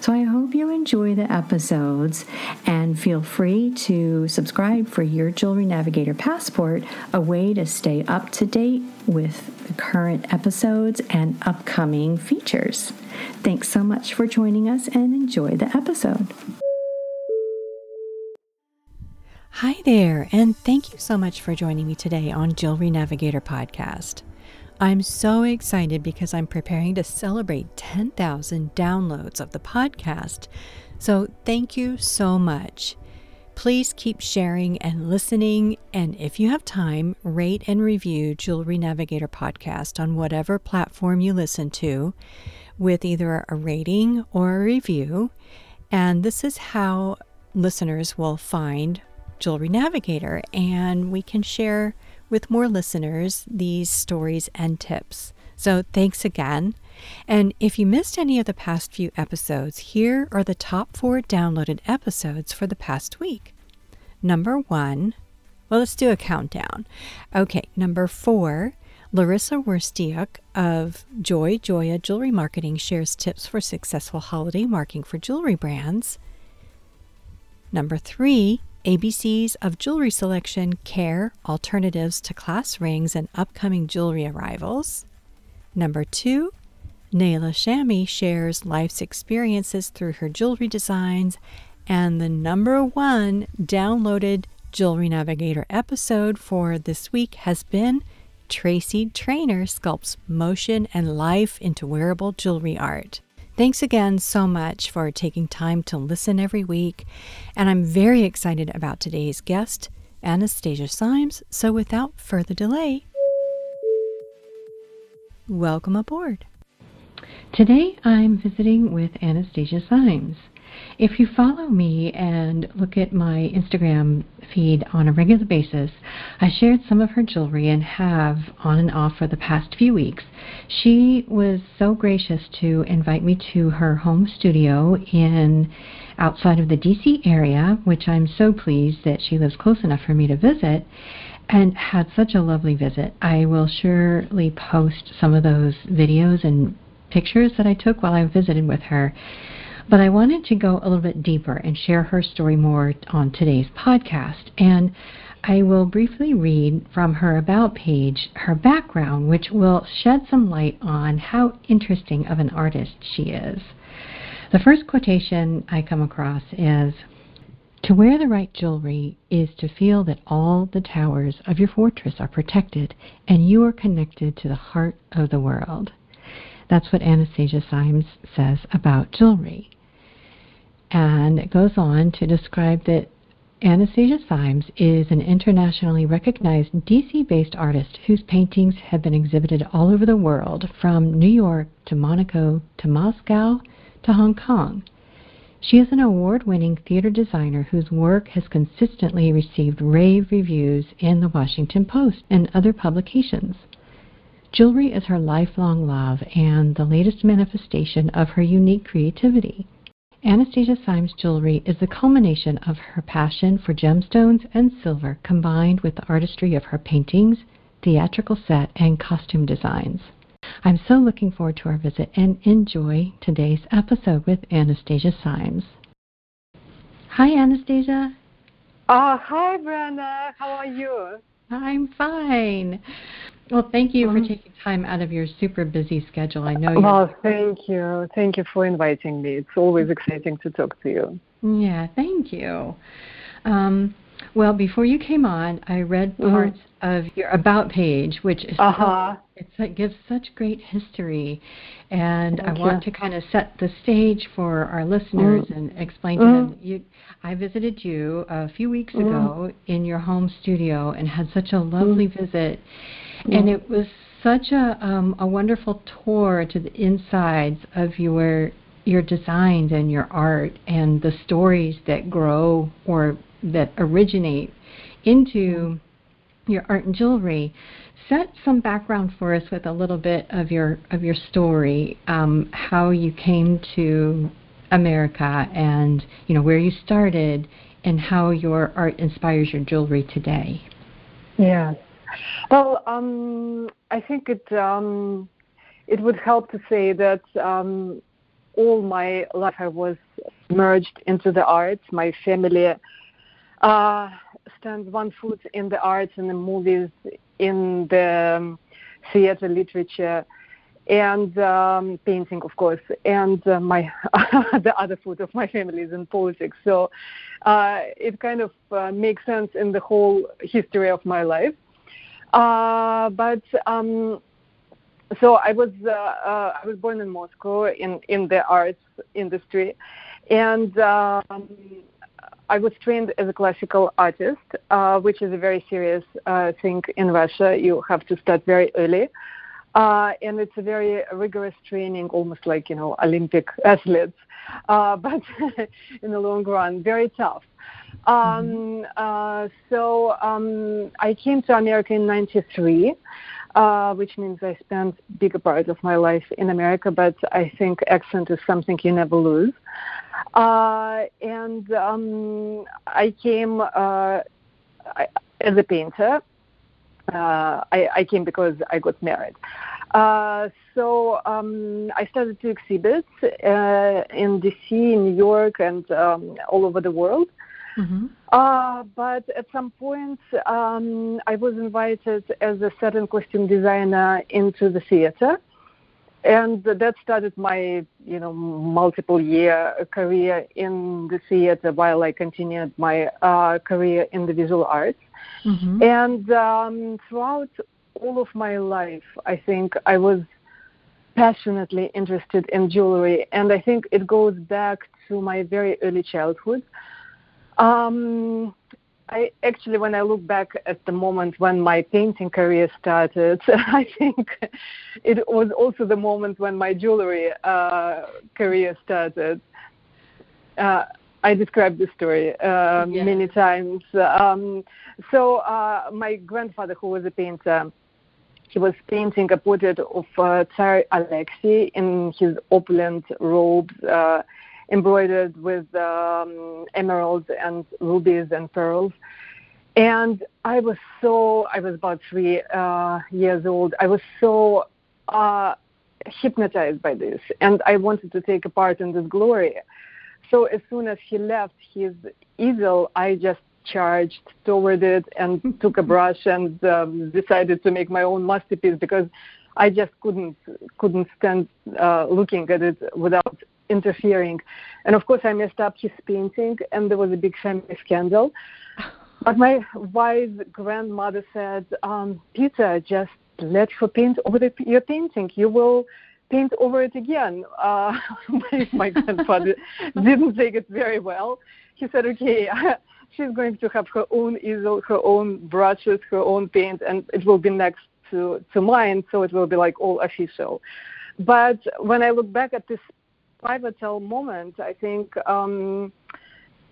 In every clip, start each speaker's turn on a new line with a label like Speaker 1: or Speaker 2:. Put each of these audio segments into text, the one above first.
Speaker 1: So I hope you enjoy the episodes and feel free to subscribe for your Jewelry Navigator Passport, a way to stay up to date with the current episodes and upcoming features. Thanks so much for joining us and enjoy the episode. Hi there, and thank you so much for joining me today on Jewelry Navigator Podcast. I'm so excited because I'm preparing to celebrate 10,000 downloads of the podcast. So, thank you so much. Please keep sharing and listening. And if you have time, rate and review Jewelry Navigator podcast on whatever platform you listen to with either a rating or a review. And this is how listeners will find Jewelry Navigator, and we can share with more listeners these stories and tips. So thanks again. And if you missed any of the past few episodes, here are the top four downloaded episodes for the past week. Number one, well, let's do a countdown. Okay, number four, Larissa Werstiuk of Joy Joya Jewelry Marketing shares tips for successful holiday marketing for jewelry brands. Number three, ABCs of jewelry selection, care, alternatives to class rings, and upcoming jewelry arrivals. Number two, Nayla Shami shares life's experiences through her jewelry designs. And the number one downloaded Jewelry Navigator episode for this week has been Tracy Trainer sculpts motion and life into wearable jewelry art. Thanks again so much for taking time to listen every week. And I'm very excited about today's guest, Anastasia Simes. So without further delay, welcome aboard. Today I'm visiting with Anastasia Simes. If you follow me and look at my Instagram feed on a regular basis, I shared some of her jewelry and have on and off for the past few weeks. She was so gracious to invite me to her home studio in outside of the DC area, which I'm so pleased that she lives close enough for me to visit and had such a lovely visit. I will surely post some of those videos and pictures that I took while I visited with her. But I wanted to go a little bit deeper and share her story more on today's podcast. And I will briefly read from her About page her background, which will shed some light on how interesting of an artist she is. The first quotation I come across is To wear the right jewelry is to feel that all the towers of your fortress are protected and you are connected to the heart of the world. That's what Anastasia Simes says about jewelry. And it goes on to describe that Anastasia Simes is an internationally recognized DC based artist whose paintings have been exhibited all over the world, from New York to Monaco to Moscow to Hong Kong. She is an award winning theater designer whose work has consistently received rave reviews in the Washington Post and other publications. Jewelry is her lifelong love and the latest manifestation of her unique creativity. Anastasia Simes jewelry is the culmination of her passion for gemstones and silver combined with the artistry of her paintings, theatrical set, and costume designs. I'm so looking forward to our visit and enjoy today's episode with Anastasia Simes. Hi, Anastasia.
Speaker 2: Oh, hi, Brenda. How are you?
Speaker 1: I'm fine. Well, thank you for mm-hmm. taking time out of your super busy schedule. I know you.
Speaker 2: Well, thank you. Thank you for inviting me. It's always exciting to talk to you.
Speaker 1: Yeah, thank you. Um, Well, before you came on, I read
Speaker 2: Mhm.
Speaker 1: parts of your about page, which is
Speaker 2: Uh-huh.
Speaker 1: so, it's, it gives such great history, and
Speaker 2: Thank
Speaker 1: I want
Speaker 2: you.
Speaker 1: to kind of set the stage for our listeners and explain to them. You, I visited you a few weeks
Speaker 2: Mhm.
Speaker 1: ago in your home studio and had such a lovely visit, and
Speaker 2: Mhm.
Speaker 1: it was such a um, a wonderful tour to the insides of your your designs and your art and the stories that grow or that originate into your art and jewelry. Set some background for us with a little bit of your of your story, um, how you came to America, and you know where you started, and how your art inspires your jewelry today.
Speaker 2: Yes. Well, um, I think it um, it would help to say that um, all my life I was merged into the arts. My family uh, stands one foot in the arts and the movies, in the um, theater, literature, and um, painting, of course. And uh, my the other foot of my family is in politics. So uh, it kind of uh, makes sense in the whole history of my life. Uh, but um, so I was uh, uh, I was born in Moscow in in the arts industry, and um, I was trained as a classical artist, uh, which is a very serious uh, thing in Russia. You have to start very early. Uh, and it's a very rigorous training, almost like you know Olympic athletes, uh, but in the long run, very tough. Um, uh, so um, I came to America in '93, uh, which means I spent bigger part of my life in America. But I think accent is something you never lose. Uh, and um, I came uh, I, as a painter. Uh, I, I came because I got married. Uh, so um, I started to exhibit uh, in DC, in New York, and um, all over the world.
Speaker 1: Mm-hmm.
Speaker 2: Uh, but at some point, um, I was invited as a set and costume designer into the theater, and that started my, you know, multiple year career in the theater while I continued my uh, career in the visual arts.
Speaker 1: Mm-hmm.
Speaker 2: And um, throughout all of my life, I think I was passionately interested in jewelry, and I think it goes back to my very early childhood. Um, I actually, when I look back at the moment when my painting career started, I think it was also the moment when my jewelry uh, career started. Uh, I described this story uh,
Speaker 1: Yes.
Speaker 2: many times. Um, so uh, my grandfather, who was a painter, he was painting a portrait of uh, Tsar Alexei in his opulent robes, uh, embroidered with um, emeralds and rubies and pearls. And I was so, I was about three uh, years old. I was so uh, hypnotized by this, and I wanted to take a part in this glory. So as soon as he left his easel, I just charged toward it and took a brush and um, decided to make my own masterpiece because I just couldn't couldn't stand uh, looking at it without interfering. And of course, I messed up his painting, and there was a big family scandal. But my wise grandmother said, um, "Peter, just let her paint over the, your painting. You will." paint over it again. Uh, my, my grandfather didn't take it very well. He said, okay, she's going to have her own easel, her own brushes, her own paint, and it will be next to, to mine, so it will be like all official. But when I look back at this pivotal moment, I think um,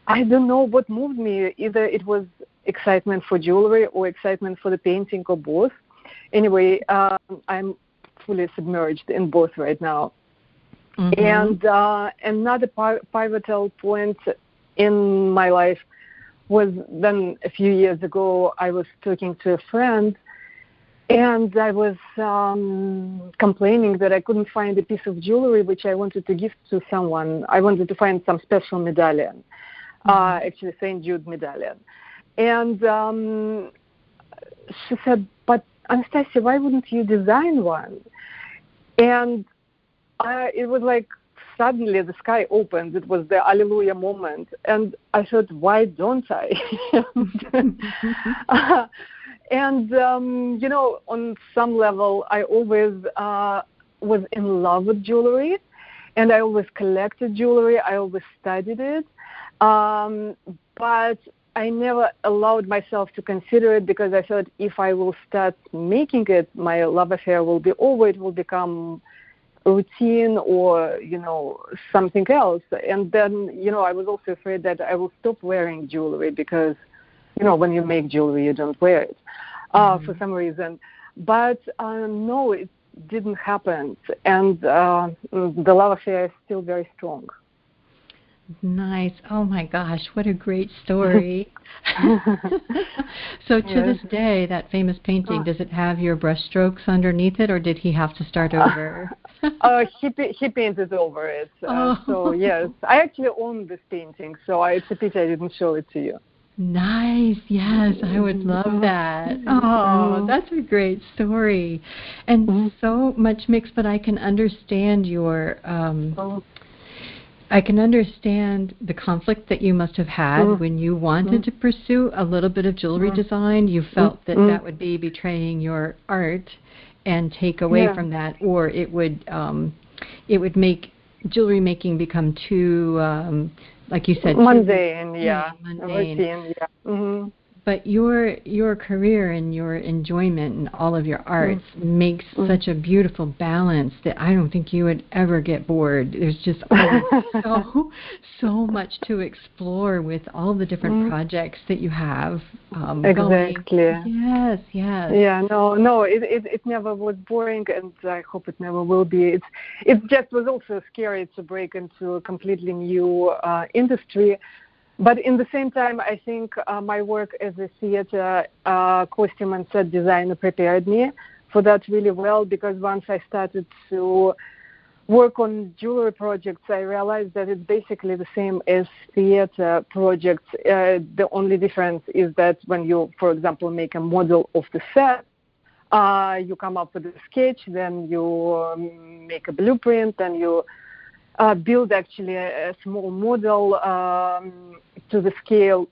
Speaker 2: I don't know what moved me. Either it was excitement for jewelry or excitement for the painting or both. Anyway, um, I'm fully submerged in both right now.
Speaker 1: Mhm.
Speaker 2: And uh, another pi- pivotal point in my life was then a few years ago, I was talking to a friend and I was um, complaining that I couldn't find a piece of jewelry which I wanted to give to someone. I wanted to find some special medallion, uh, actually, St. Jude medallion. And um, she said, But Anastasia, why wouldn't you design one? And I, it was like suddenly the sky opened. It was the Alleluia moment, and I thought, why don't I? and um, you know, on some level, I always uh, was in love with jewelry, and I always collected jewelry. I always studied it, um, but I never allowed myself to consider it because I thought if I will start making it, my love affair will be over. It will become routine or you know something else. And then you know I was also afraid that I will stop wearing jewelry because you know when you make jewelry you don't wear it uh, mm-hmm. for some reason. But uh, no, it didn't happen, and uh, the love affair is still very strong.
Speaker 1: Nice. Oh my gosh, what a great story. so to yes. this day, that famous painting, uh. does it have your brushstrokes underneath it or did he have to start over?
Speaker 2: uh, he, he painted over it. Uh, oh. So yes, I actually own this painting, so I, it's a pity I didn't show it to you.
Speaker 1: Nice. Yes, I would love mm-hmm. that. Oh, mm-hmm. that's a great story, and mm-hmm. so much mixed. But I can understand your um, oh. I can understand the conflict that you must have had mm. when you wanted mm. to pursue a little bit of jewelry mm. design. You felt that that would be betraying your art and take away yeah. from that, or it would um, it would make jewelry making become too, um, like you said,
Speaker 2: mundane. Yeah, mundane. Routine, yeah. Mm-hmm
Speaker 1: but your your career and your enjoyment and all of your arts mm. makes mm. such a beautiful balance that I don't think you would ever get bored. There's just so so much to explore with all the different mm. projects that you have.
Speaker 2: Um, exactly. Going.
Speaker 1: Yes. Yes.
Speaker 2: Yeah. No. No. It, it it never was boring, and I hope it never will be. It's it just was also scary to break into a completely new uh, industry but in the same time, I think uh, my work as a theater uh, costume and set designer prepared me for that really well because once I started to work on jewelry projects, I realized that it's basically the same as theater projects. Uh, the only difference is that when you, for example, make a model of the set, uh, you come up with a sketch, then you um, make a blueprint, and you uh, build actually a, a small model um, to the scale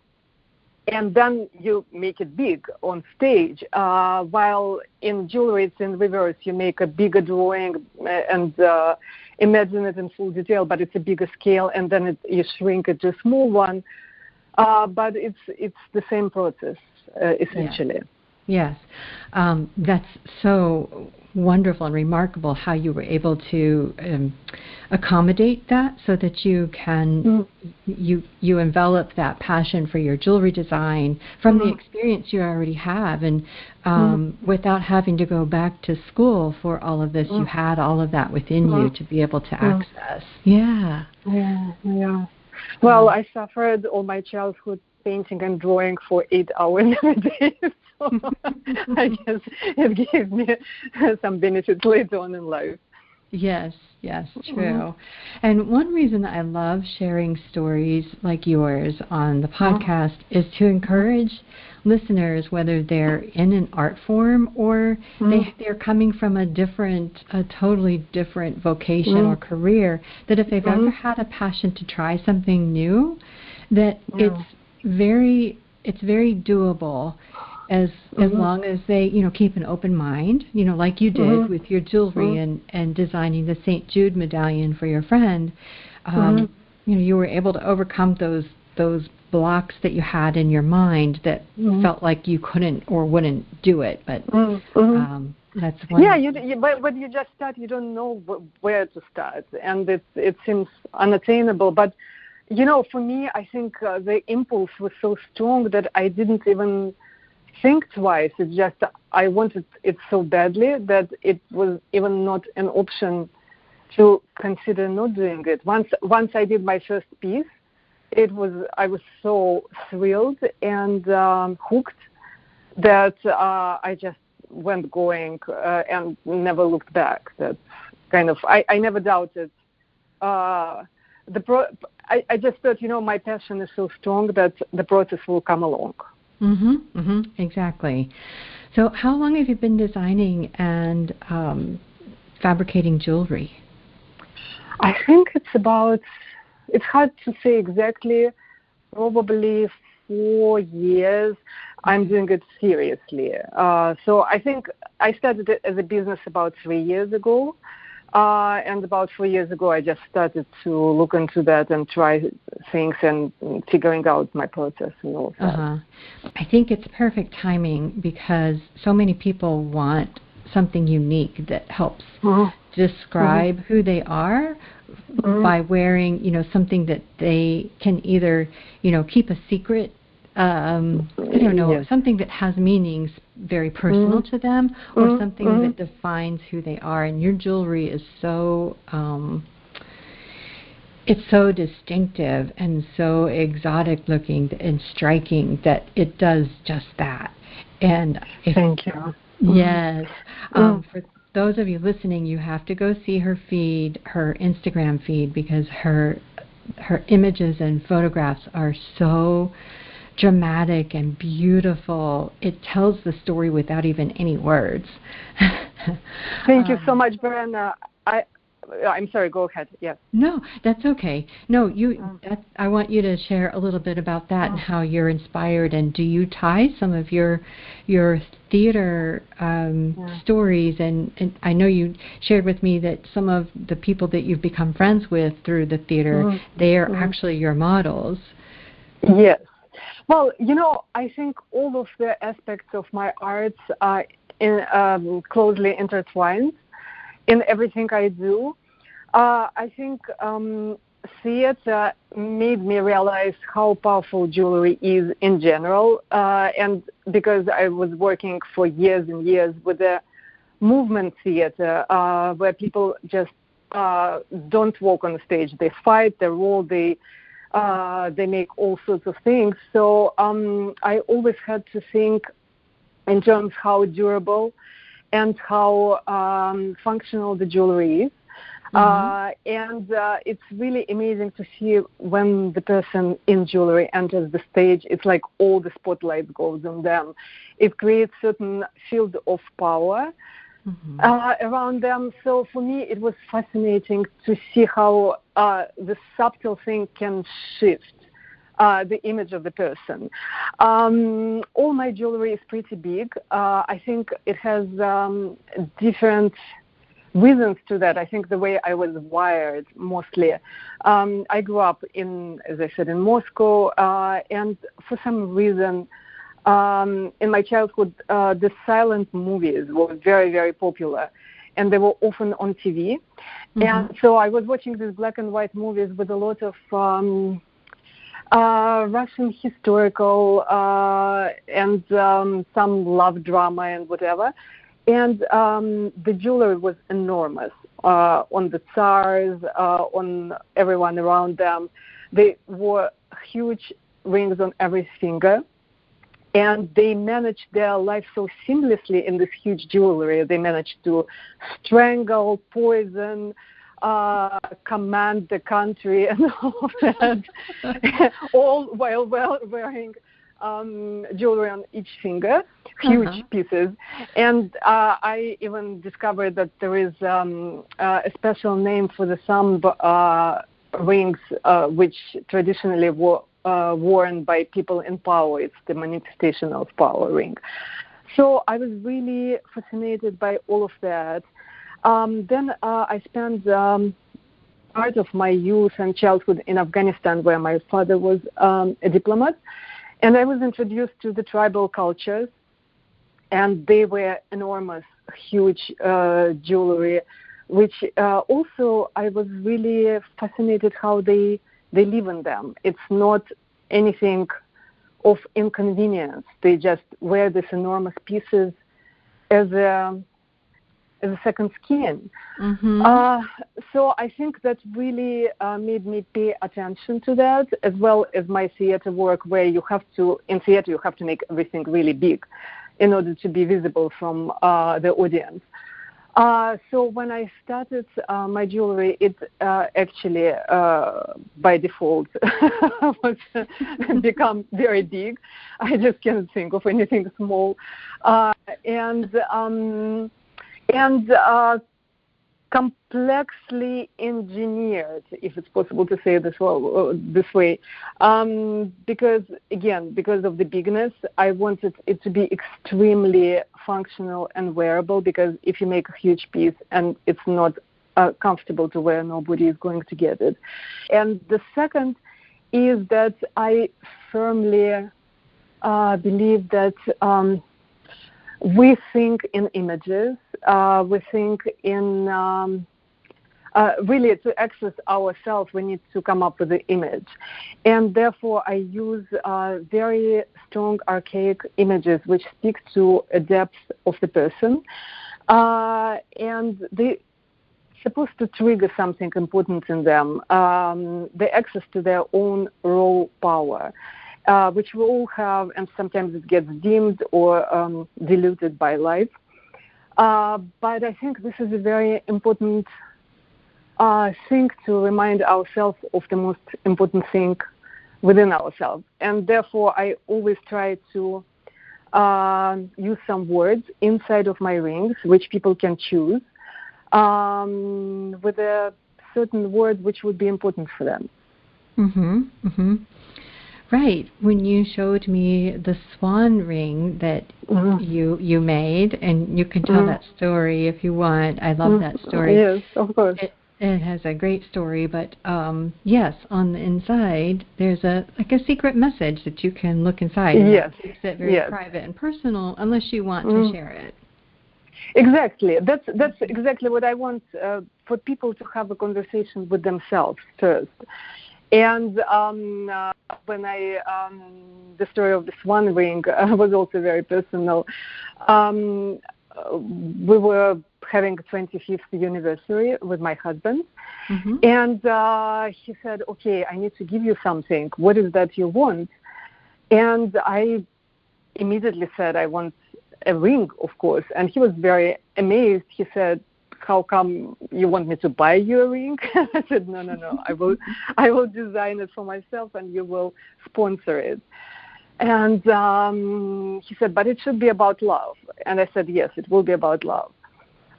Speaker 2: and then you make it big on stage. Uh, while in jewelry, it's in reverse. You make a bigger drawing uh, and uh, imagine it in full detail, but it's a bigger scale, and then it, you shrink it to a small one. Uh, but it's it's the same process uh, essentially.
Speaker 1: Yeah. Yes, um, that's so wonderful and remarkable how you were able to um, accommodate that so that you can mm. you you envelop that passion for your jewelry design from mm. the experience you already have. And um, mm. without having to go back to school for all of this you had all of that within you to be able to access.
Speaker 2: Yeah. Yeah yeah. Well i suffered all my childhood painting and drawing for eight hours a day so I guess it gave me some benefits later on in life.
Speaker 1: Yes, yes, true. Mm-hmm. And one reason I love sharing stories like yours on the mm-hmm. podcast mm-hmm. is to encourage listeners, whether they're in an art form or mm-hmm. they, they're coming from a different, a totally different vocation or mm-hmm. career, that if they've ever mm-hmm. had a passion to try something new, that it's very, it's very doable as mm-hmm. as long as they you know keep an open mind you know like you did mm-hmm. with your jewelry mm-hmm. and and designing the St. Jude medallion for your friend um mm-hmm. you know you were able to overcome those those blocks that you had in your mind that mm-hmm. felt like you couldn't or wouldn't do it but mm-hmm. um that's one
Speaker 2: yeah you, you but but you just start you don't know wh- where to start and it it seems unattainable but you know for me i think uh, the impulse was so strong that i didn't even think twice. It's just I wanted it so badly that it was even not an option to consider not doing it. Once once I did my first piece, it was I was so thrilled and um, hooked that uh, I just went going uh, and never looked back. That kind of I, I never doubted. Uh, the pro- I, I just thought, you know, my passion is so strong that the process will come along.
Speaker 1: Mhm. Mhm. Exactly. So, how long have you been designing and um, fabricating jewelry?
Speaker 2: I think it's about. It's hard to say exactly. Probably four years. I'm doing it seriously. Uh, so I think I started it as a business about three years ago. Uh, and about four years ago, I just started to look into that and try things and figuring out my process and all that.
Speaker 1: Uh-huh. I think it's perfect timing because so many people want something unique that helps mm-hmm. describe mm-hmm. who they are mm-hmm. by wearing, you know, something that they can either, you know, keep a secret um, I don't know, yes. something that has meanings very personal mm to them, or mm something mm that defines who they are. And your jewelry is so. Um, it's so distinctive and so exotic looking and striking that it does just that. And
Speaker 2: if, thank you.
Speaker 1: Yes. Um, for those of you listening, you have to go see her feed, her Instagram feed, because her her images and photographs are so dramatic and beautiful. It tells the story without even any words.
Speaker 2: Thank um, you so um, much, Brenna. I I'm sorry. Go ahead. Yes.
Speaker 1: No, that's okay. No, you. Oh. That, I want you to share a little bit about that oh. and how you're inspired. And do you tie some of your your theater um, yeah. stories? And, and I know you shared with me that some of the people that you've become friends with through the theater, mm-hmm. they are mm-hmm. actually your models.
Speaker 2: Yes. Well, you know, I think all of the aspects of my arts are in, um, closely intertwined in everything I do. Uh, I think um, theater made me realize how powerful jewelry is in general, uh, and because I was working for years and years with the movement theater, uh, where people just uh, don't walk on stage; they fight, they roll, they uh, they make all sorts of things. So um, I always had to think in terms how durable and how um, functional the jewelry is. Mm-hmm. Uh, and uh, it's really amazing to see when the person in jewelry enters the stage. It's like all the spotlight goes on them. It creates certain field of power mm-hmm. uh, around them. So for me, it was fascinating to see how uh, the subtle thing can shift. Uh, the image of the person. Um, all my jewelry is pretty big. Uh, I think it has um, different reasons to that. I think the way I was wired mostly. Um, I grew up in, as I said, in Moscow, uh, and for some reason, um, in my childhood, uh, the silent movies were very, very popular, and they were often on TV. Mm-hmm. And so I was watching these black and white movies with a lot of um, uh, Russian historical uh, and um, some love drama and whatever. And um, the jewelry was enormous uh, on the tsars, uh, on everyone around them. They wore huge rings on every finger and they managed their life so seamlessly in this huge jewelry. They managed to strangle, poison, uh, command the country, and all of that, all while wearing um, jewelry on each finger, huge uh-huh. pieces. And uh, I even discovered that there is um, uh, a special name for the thumb uh, rings, uh, which traditionally were uh, worn by people in power. It's the manifestation of power ring. So I was really fascinated by all of that. Um, then uh, I spent um, part of my youth and childhood in Afghanistan, where my father was um, a diplomat, and I was introduced to the tribal cultures, and they were enormous, huge uh, jewelry, which uh, also I was really fascinated how they they live in them. It's not anything of inconvenience. They just wear these enormous pieces as a as a second skin. Mm-hmm. Uh, so I think that really uh, made me pay attention to that, as well as my theater work, where you have to in theater you have to make everything really big in order to be visible from uh, the audience. Uh, so when I started uh, my jewelry, it uh, actually, uh, by default, was become very big. I just can't think of anything small, uh, and um, and uh, complexly engineered, if it's possible to say this well, this way, um, because again, because of the bigness, I wanted it to be extremely functional and wearable. Because if you make a huge piece and it's not uh, comfortable to wear, nobody is going to get it. And the second is that I firmly uh, believe that. Um, we think in images. Uh, we think in um, uh, really to access ourselves, we need to come up with the image, and therefore I use uh, very strong archaic images which speak to a depth of the person, uh, and they supposed to trigger something important in them, um, the access to their own raw power uh, which we all have, and sometimes it gets dimmed or um, diluted by life. Uh, but I think this is a very important uh, thing to remind ourselves of the most important thing within ourselves. And therefore, I always try to uh, use some words inside of my rings, which people can choose, um, with a certain word which would be important for them.
Speaker 1: Mm-hmm. Mm-hmm. Right. When you showed me the swan ring that mm-hmm. you you made, and you can tell mm-hmm. that story if you want. I love mm-hmm. that story.
Speaker 2: Yes, of course.
Speaker 1: It, it has a great story, but um, yes, on the inside there's a like a secret message that you can look inside. And
Speaker 2: yes.
Speaker 1: Keeps it very
Speaker 2: yes.
Speaker 1: private and personal, unless you want to mm-hmm. share it.
Speaker 2: Exactly. That's that's exactly what I want uh, for people to have a conversation with themselves first. And um, uh, when I, um, the story of the swan ring uh, was also very personal. Um, uh, we were having a 25th anniversary with my husband, mm-hmm. and uh, he said, "Okay, I need to give you something. What is that you want?" And I immediately said, "I want a ring, of course." And he was very amazed. He said, how come you want me to buy you a ring? I said, no, no, no. I will, I will design it for myself, and you will sponsor it. And um, he said, but it should be about love. And I said, yes, it will be about love.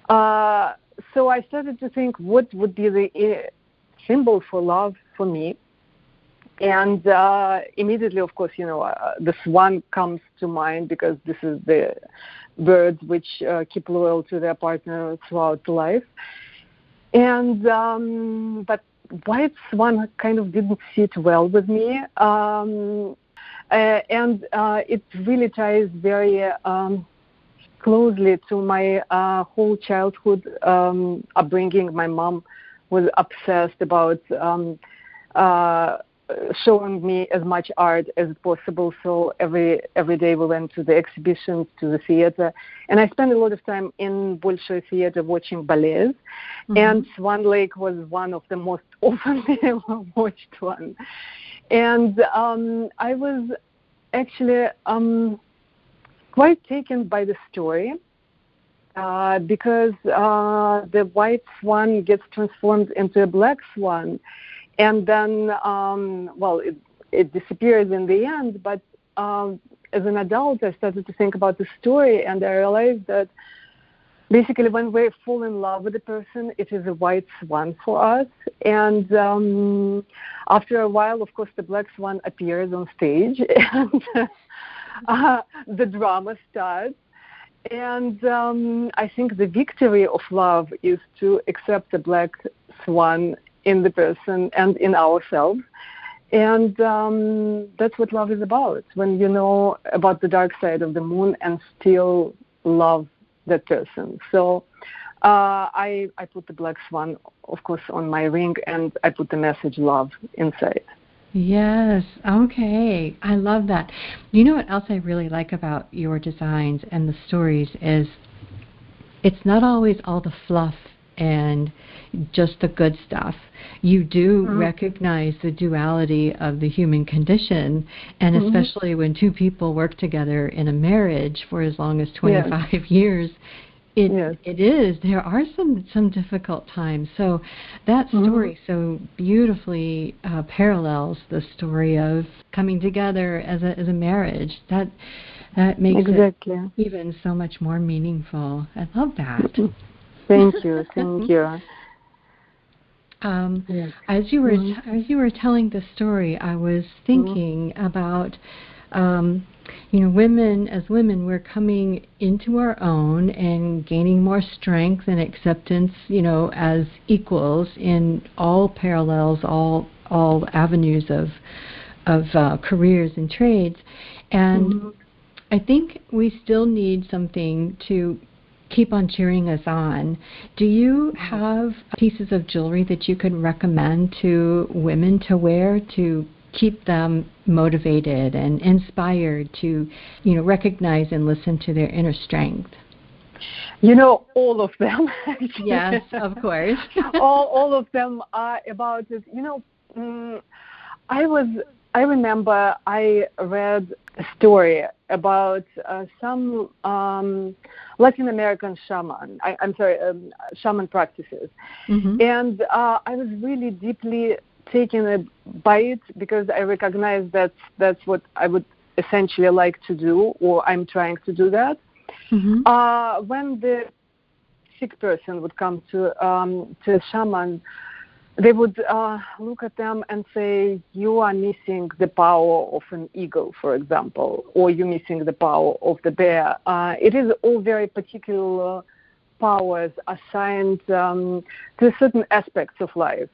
Speaker 2: Uh, so I started to think, what would be the uh, symbol for love for me? And uh, immediately, of course, you know, uh, the comes to mind because this is the birds which uh, keep loyal to their partner throughout life. And um, but white swan kind of didn't sit well with me, um, uh, and uh, it really ties very um, closely to my uh, whole childhood um, upbringing. My mom was obsessed about um, uh, showing me as much art as possible. So every every day we went to the exhibitions, to the theater, and I spent a lot of time in Bolshoi Theater watching ballets. Mm-hmm. And Swan Lake was one of the most often watched one. And um, I was actually um, quite taken by the story. Uh, because uh, the white swan gets transformed into a black swan, and then um, well it, it disappears in the end but um, as an adult i started to think about the story and i realized that basically when we fall in love with a person it is a white swan for us. And um, after a while of course the black swan appears on stage and uh, the drama starts. And um, I think the victory of love is to accept the black swan in the person and in ourselves. And um, that's what love is about. When you know about the dark side of the moon and still love that person. So uh, I I put the black swan, of course, on my ring, and I put the message love inside.
Speaker 1: Yes. Okay. I love that. You know what else I really like about your designs and the stories is it's not always all the fluff and just the good stuff. You do mm-hmm. recognize the duality of the human condition, and mm-hmm. especially when two people work together in a marriage for as long as 25 yes. years. It yes. it is. There are some some difficult times. So that mm-hmm. story mm-hmm. so beautifully uh, parallels the story of coming together as a as a marriage. That that makes
Speaker 2: exactly.
Speaker 1: it even so much more meaningful. I love that. Mm-hmm.
Speaker 2: Thank you. Thank you.
Speaker 1: Um, yes. As you were mm-hmm. as you were telling the story, I was thinking mm-hmm. about um, you know women as women we're coming into our own and gaining more strength and acceptance you know as equals in all parallels all all avenues of of uh, careers and trades and mm-hmm. I think we still need something to keep on cheering us on. Do you have pieces of jewelry that you could recommend to women to wear to keep them motivated and inspired to, you know, recognize and listen to their inner strength?
Speaker 2: You know, all of them.
Speaker 1: yes, of course.
Speaker 2: all, all of them are about it. You know, mm, I was I remember I read a story about uh, some um, Latin American shaman. I, am sorry, um, shaman practices, mm-hmm. and uh, I was really deeply taken by it because I recognize that that's what I would essentially like to do, or I'm trying to do that. Mm-hmm. Uh, when the sick person would come to um, to a shaman they would uh, look at them and say, You are missing the power of an eagle, for example, or you're missing the power of the bear. Uh, it is all very particular powers assigned um, to certain aspects of life.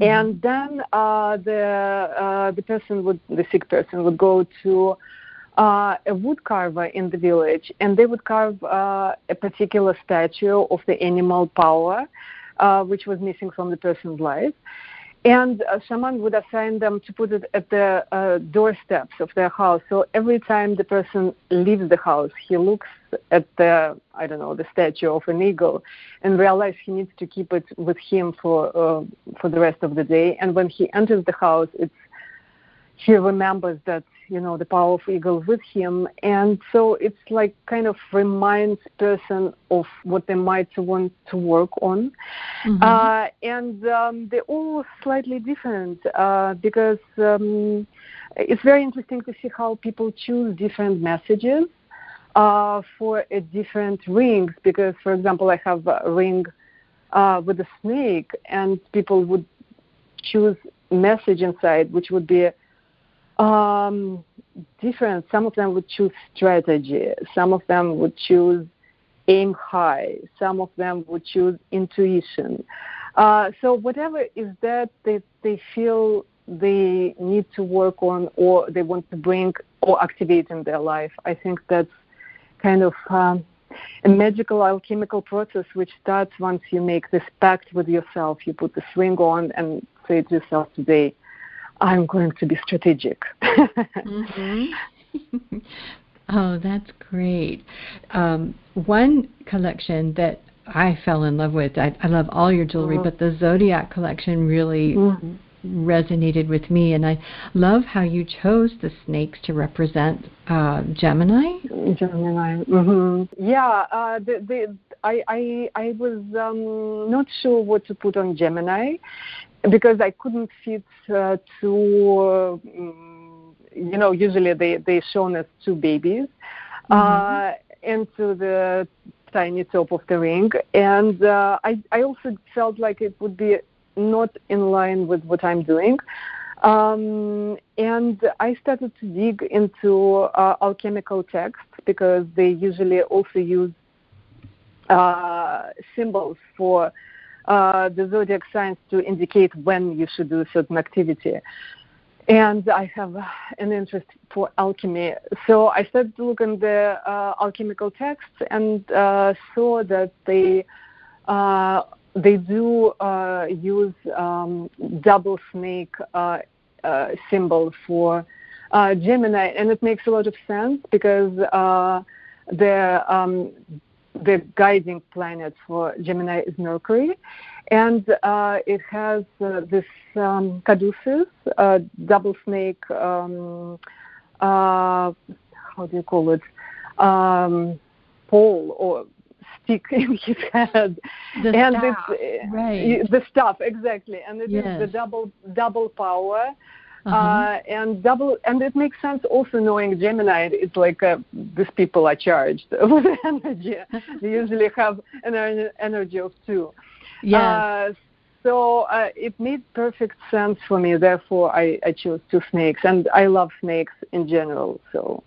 Speaker 2: Mm-hmm. And then uh, the uh, the person would the sick person would go to uh, a wood carver in the village, and they would carve uh, a particular statue of the animal power uh, which was missing from the person's life. And uh, someone would assign them to put it at the uh, doorsteps of their house. So every time the person leaves the house, he looks at the, I don't know, the statue of an eagle and realizes he needs to keep it with him for, uh, for the rest of the day. And when he enters the house, it's, he remembers that you know the power of eagle with him. And so it's like kind of reminds person of what they might want to work on. Mm-hmm. uh, and um, they're all slightly different uh, because um, it's very interesting to see how people choose different messages uh, for a different rings because for example i have a ring uh, with a snake and people would choose message inside which would be um, different. Some of them would choose strategy. Some of them would choose aim high. Some of them would choose intuition. Uh, so whatever is that they they feel they need to work on or they want to bring or activate in their life, I think that's kind of um, a magical alchemical process which starts once you make this pact with yourself. You put the ring on and say to yourself today, I'm going to be strategic. mm-hmm.
Speaker 1: oh, that's great. Um, one collection that I fell in love with, I, I love all your jewelry, mm-hmm. but the Zodiac collection really mm-hmm. resonated with me. And I love how you chose the snakes to represent uh, Gemini.
Speaker 2: Gemini. Mm-hmm. Yeah, uh, the, the, I, I, I was um, not sure what to put on Gemini because I couldn't fit uh, two. Um, you know, usually they they shown as two babies mm-hmm. uh, into the tiny top of the ring, and uh, I I also felt like it would be not in line with what I'm doing. Um, and I started to dig into uh, alchemical texts because they usually also use uh, symbols for uh, the zodiac signs to indicate when you should do a certain activity. And I have an interest for alchemy. So I started to look in the uh, alchemical texts and uh, saw that they uh, they do uh, use um, double snake uh, symbol for Gemini, and it makes a lot of sense because the um, the guiding planet for Gemini is Mercury, and uh, it has uh, this um, caduceus, uh, double snake. Um, uh, how do you call it? Um, pole or stick in his head,
Speaker 1: the
Speaker 2: and
Speaker 1: staff,
Speaker 2: it's
Speaker 1: right.
Speaker 2: the stuff exactly, and it yes. is the double double power. Uh-huh. Uh, and double, and it makes sense also knowing Gemini. It's like uh, these people are charged with energy. they usually have an energy of two.
Speaker 1: Yeah. Uh,
Speaker 2: so uh, it made perfect sense for me. Therefore, I, I chose two snakes, and I love snakes in general. So.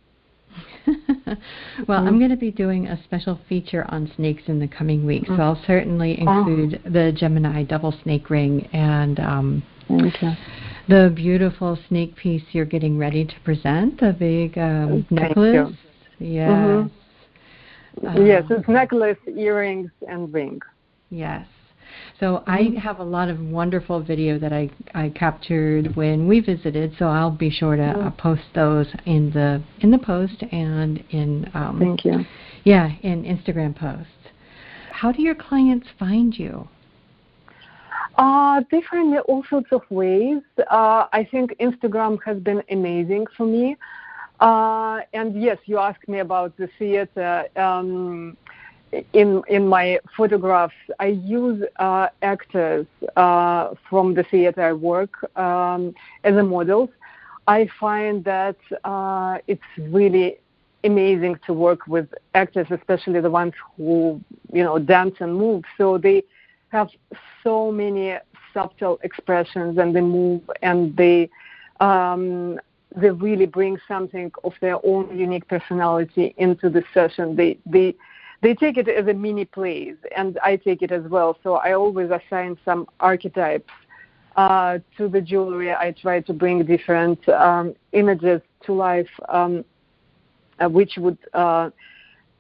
Speaker 1: well, mm-hmm. I'm going to be doing a special feature on snakes in the coming week, mm-hmm. so I'll certainly oh. include oh. the Gemini double snake ring and um, okay. The beautiful snake piece you're getting ready to present, the big um, necklace. Yes. Mm-hmm.
Speaker 2: Uh, yes, it's necklace, earrings, and ring.
Speaker 1: Yes. So I mm-hmm. have a lot of wonderful video that I, I captured when we visited. So I'll be sure to uh, mm-hmm. post those in the in the post and in
Speaker 2: um, thank you.
Speaker 1: Yeah, in Instagram posts. How do your clients find you?
Speaker 2: Uh, me all sorts of ways. Uh, I think Instagram has been amazing for me. Uh, and yes, you asked me about the theater. Um, in in my photographs, I use uh, actors uh, from the theater I work um, as a models. I find that uh, it's really amazing to work with actors, especially the ones who you know dance and move. So they have so many subtle expressions, and they move, and they um, they really bring something of their own unique personality into the session. They they they take it as a mini plays, and I take it as well. So I always assign some archetypes uh, to the jewelry. I try to bring different um, images to life, um, uh, which would uh,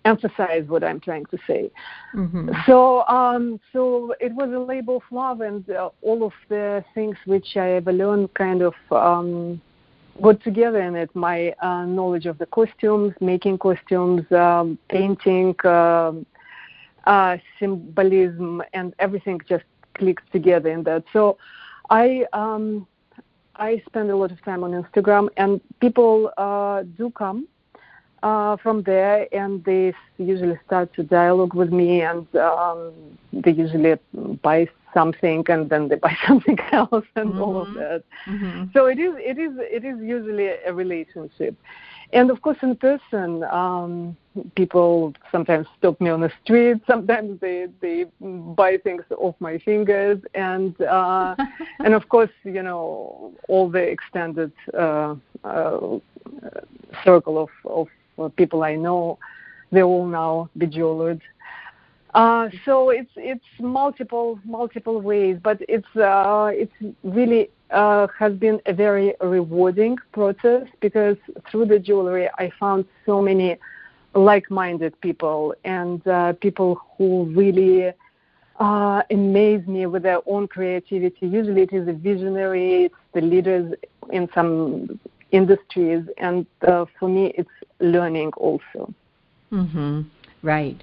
Speaker 2: emphasize what I'm trying to say. Mm-hmm. So, um, so it was a labor of love, and uh, all of the things which I have learned kind of um, got together in it my uh, knowledge of the costumes, making costumes, um, painting, uh, uh, symbolism, and everything just clicks together in that. So I um, I spend a lot of time on Instagram, and people uh, do come uh, from there, and they usually start to dialogue with me, and um, they usually buy something and then they buy something else and mm-hmm. all of that. Mm-hmm. So it is it is it is usually a relationship. And of course in person, um, people sometimes stop me on the street, sometimes they, they buy things off my fingers and uh and of course, you know, all the extended uh, uh circle of, of people I know, they're all now bejeweled uh, so it's it's multiple multiple ways, but it's uh, it's really uh, has been a very rewarding process because through the jewelry I found so many like-minded people and uh, people who really uh, amaze me with their own creativity. Usually it is the visionary, it's the leaders in some industries, and uh, for me it's learning also.
Speaker 1: Mm-hmm. Right.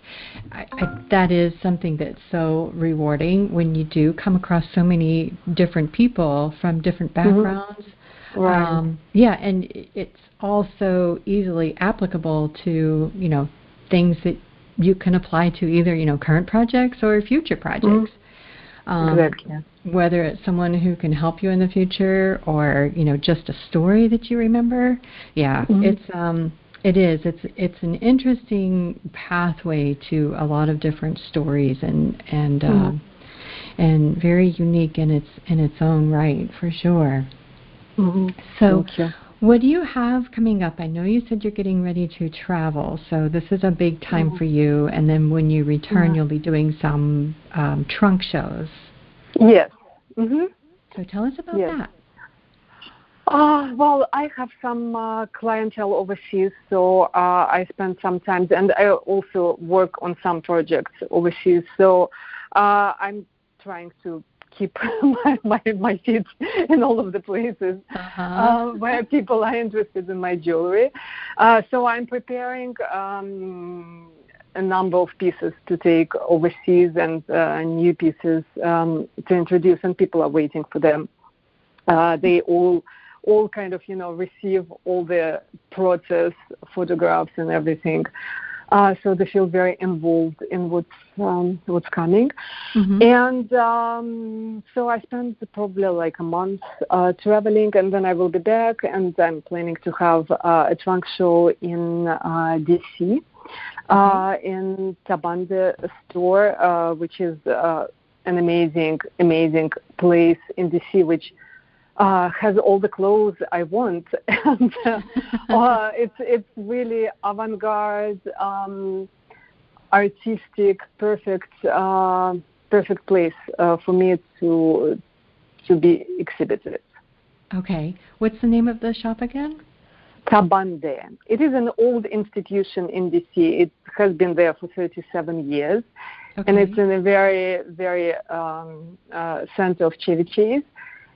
Speaker 1: I, I, that is something that's so rewarding when you do come across so many different people from different mm-hmm. backgrounds.
Speaker 2: Mm-hmm. Right. Um,
Speaker 1: yeah, and it's also easily applicable to you know things that you can apply to either you know current projects or future projects.
Speaker 2: Mm-hmm. Um, exactly.
Speaker 1: Whether it's someone who can help you in the future or you know just a story that you remember. Yeah, mm-hmm. it's um it is. It's it's an interesting pathway to a lot of different stories and and mm-hmm. uh, and very unique in its in its own right for sure.
Speaker 2: Mm-hmm.
Speaker 1: So. What do you have coming up? I know you said you're getting ready to travel, so this is a big time mm-hmm. for you. And then when you return, you'll be doing some um, trunk shows.
Speaker 2: Yes. Mm-hmm.
Speaker 1: So tell us about yes. that.
Speaker 2: Uh, well, I have some uh, clientele overseas, so uh, I spend some time, and I also work on some projects overseas. So uh, I'm trying to keep my, my, my feet in all of the places uh-huh. uh, where people are interested in my jewelry. Uh, so I'm preparing um, a number of pieces to take overseas and uh, new pieces um, to introduce, and people are waiting for them. Uh, they all all kind of you know receive all the process photographs and everything uh, so they feel very involved in what's um, what's coming. Mm-hmm. And um, so I spent probably like a month uh, traveling, and then I will be back. And I'm planning to have uh, a trunk show in uh, DC. Uh, in Tabandeh store, uh, which is uh, an amazing, amazing place in DC, which uh, has all the clothes I want, and uh, uh, it's it's really avant-garde, um, artistic, perfect, uh, perfect place uh, for me to to be exhibited.
Speaker 1: Okay, what's the name of the shop again?
Speaker 2: Tabandeh. It is an old institution in DC. It has been there for 37 years, okay. and it's in a very, very um, uh, center of Chevy Chase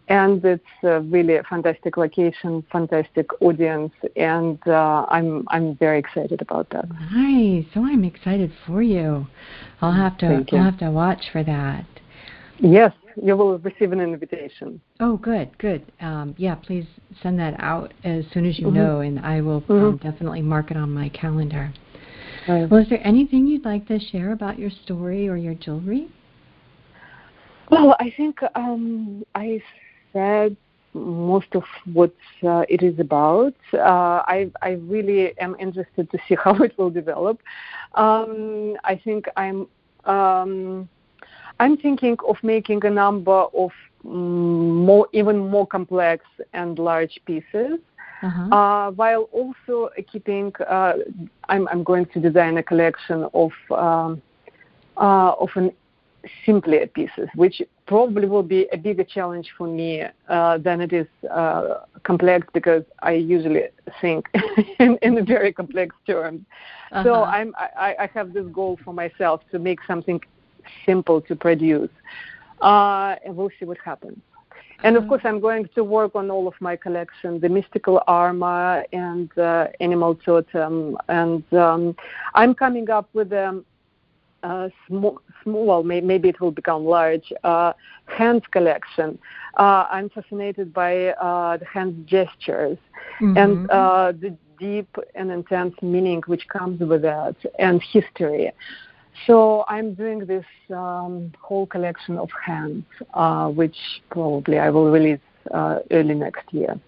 Speaker 2: and it's a really a fantastic location, fantastic audience, and uh, I'm I'm very excited about that.
Speaker 1: Nice. So I'm excited for you. I'll have to I'll have to watch for that.
Speaker 2: Yes, you will receive an invitation.
Speaker 1: Oh, good, good. Um, yeah, please send that out as soon as you mm-hmm. know, and I will um, mm-hmm. um, definitely mark it on my calendar. Right. Well, is there anything you'd like to share about your story or your jewelry?
Speaker 2: Well, I think um, I said most of what uh, it is about. Uh, I, I really am interested to see how it will develop. Um, I think I'm um, I'm thinking of making a number of mm, more even more complex and large pieces. Uh-huh. Uh, while also keeping, uh, I'm, I'm going to design a collection of um, uh, of an simpler pieces, which probably will be a bigger challenge for me uh, than it is uh, complex because I usually think in, in very complex terms. Uh-huh. So I'm, I, I, have this goal for myself to make something simple to produce, uh, and we'll see what happens. And of uh-huh. course, I'm going to work on all of my collection, the mystical armor and uh, animal totem. And um, I'm coming up with a uh, small, small may, maybe it will become large, uh, hand collection. Uh, I'm fascinated by uh, the hand gestures mm-hmm. and uh, the deep and intense meaning which comes with that and history. So I'm doing this um, whole collection of hands, uh, which probably I will release early next year.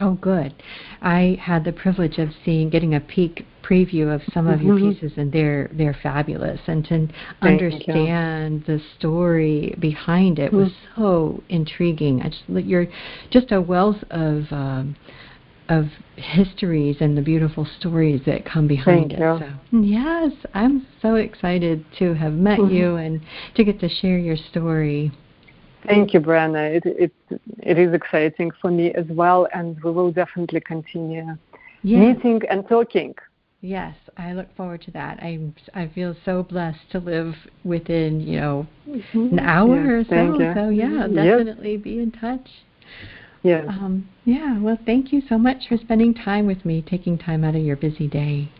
Speaker 1: Oh, good. I had the privilege of seeing, getting a peek preview of some of mm-hmm. your pieces, and they're they're fabulous. And to understand the story behind it mm-hmm. was so intriguing. I just you're just a wealth of um, of histories and the beautiful stories that come behind
Speaker 2: Thank
Speaker 1: it.
Speaker 2: You.
Speaker 1: So yes, I'm so excited to have met mm-hmm. you and to get to share your story.
Speaker 2: Thank you, Brenna. It, it, it is exciting for me as well, and we will definitely continue yes. meeting and talking.
Speaker 1: Yes, I look forward to that. I I feel so blessed to live within you know mm-hmm. an hour
Speaker 2: yes,
Speaker 1: or so. So yeah, definitely be in touch.
Speaker 2: Yes.
Speaker 1: Um, yeah. Well, thank you so much for spending time with me, taking time out of your busy day.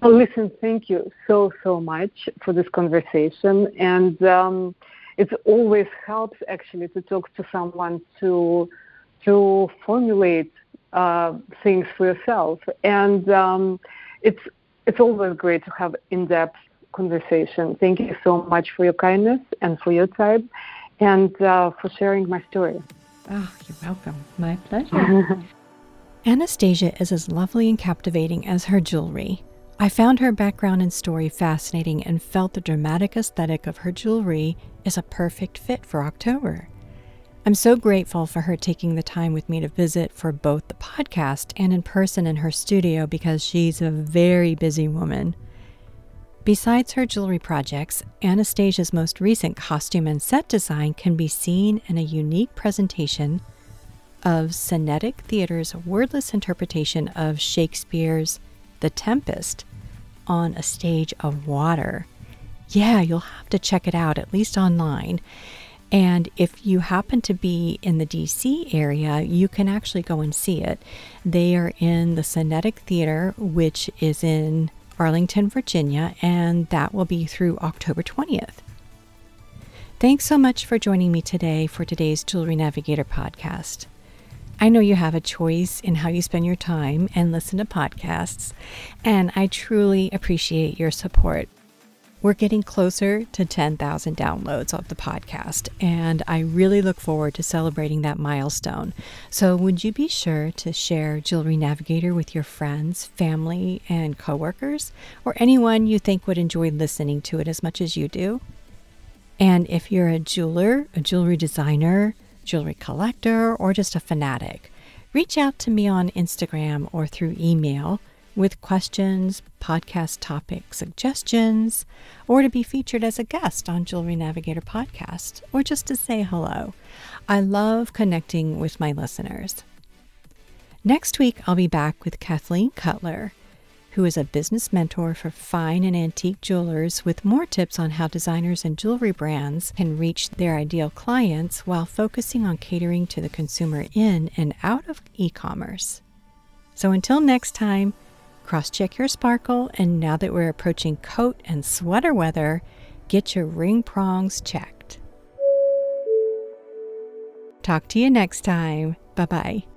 Speaker 2: Well, listen, thank you so so much for this conversation, and um, it always helps actually to talk to someone to to formulate uh, things for yourself, and um, it's it's always great to have in-depth conversation. Thank you so much for your kindness and for your time, and uh, for sharing my story.
Speaker 1: Oh, you're welcome. My pleasure. Anastasia is as lovely and captivating as her jewelry. I found her background and story fascinating and felt the dramatic aesthetic of her jewelry is a perfect fit for October. I'm so grateful for her taking the time with me to visit for both the podcast and in person in her studio because she's a very busy woman. Besides her jewelry projects, Anastasia's most recent costume and set design can be seen in a unique presentation of Synetic Theater's wordless interpretation of Shakespeare's The Tempest on a stage of water. Yeah, you'll have to check it out, at least online. And if you happen to be in the DC area, you can actually go and see it. They are in the Synetic Theater, which is in Arlington, Virginia, and that will be through October 20th. Thanks so much for joining me today for today's Jewelry Navigator podcast. I know you have a choice in how you spend your time and listen to podcasts, and I truly appreciate your support. We're getting closer to 10,000 downloads of the podcast, and I really look forward to celebrating that milestone. So, would you be sure to share Jewelry Navigator with your friends, family, and coworkers, or anyone you think would enjoy listening to it as much as you do? And if you're a jeweler, a jewelry designer, jewelry collector, or just a fanatic, reach out to me on Instagram or through email with questions, podcast topic suggestions, or to be featured as a guest on Jewelry Navigator podcast, or just to say hello. I love connecting with my listeners. Next week, I'll be back with Kathleen Cutler who is a business mentor for fine and antique jewelers with more tips on how designers and jewelry brands can reach their ideal clients while focusing on catering to the consumer in and out of e commerce. So until next time, cross check your sparkle, and now that we're approaching coat and sweater weather, get your ring prongs checked. Talk to you next time. Bye bye.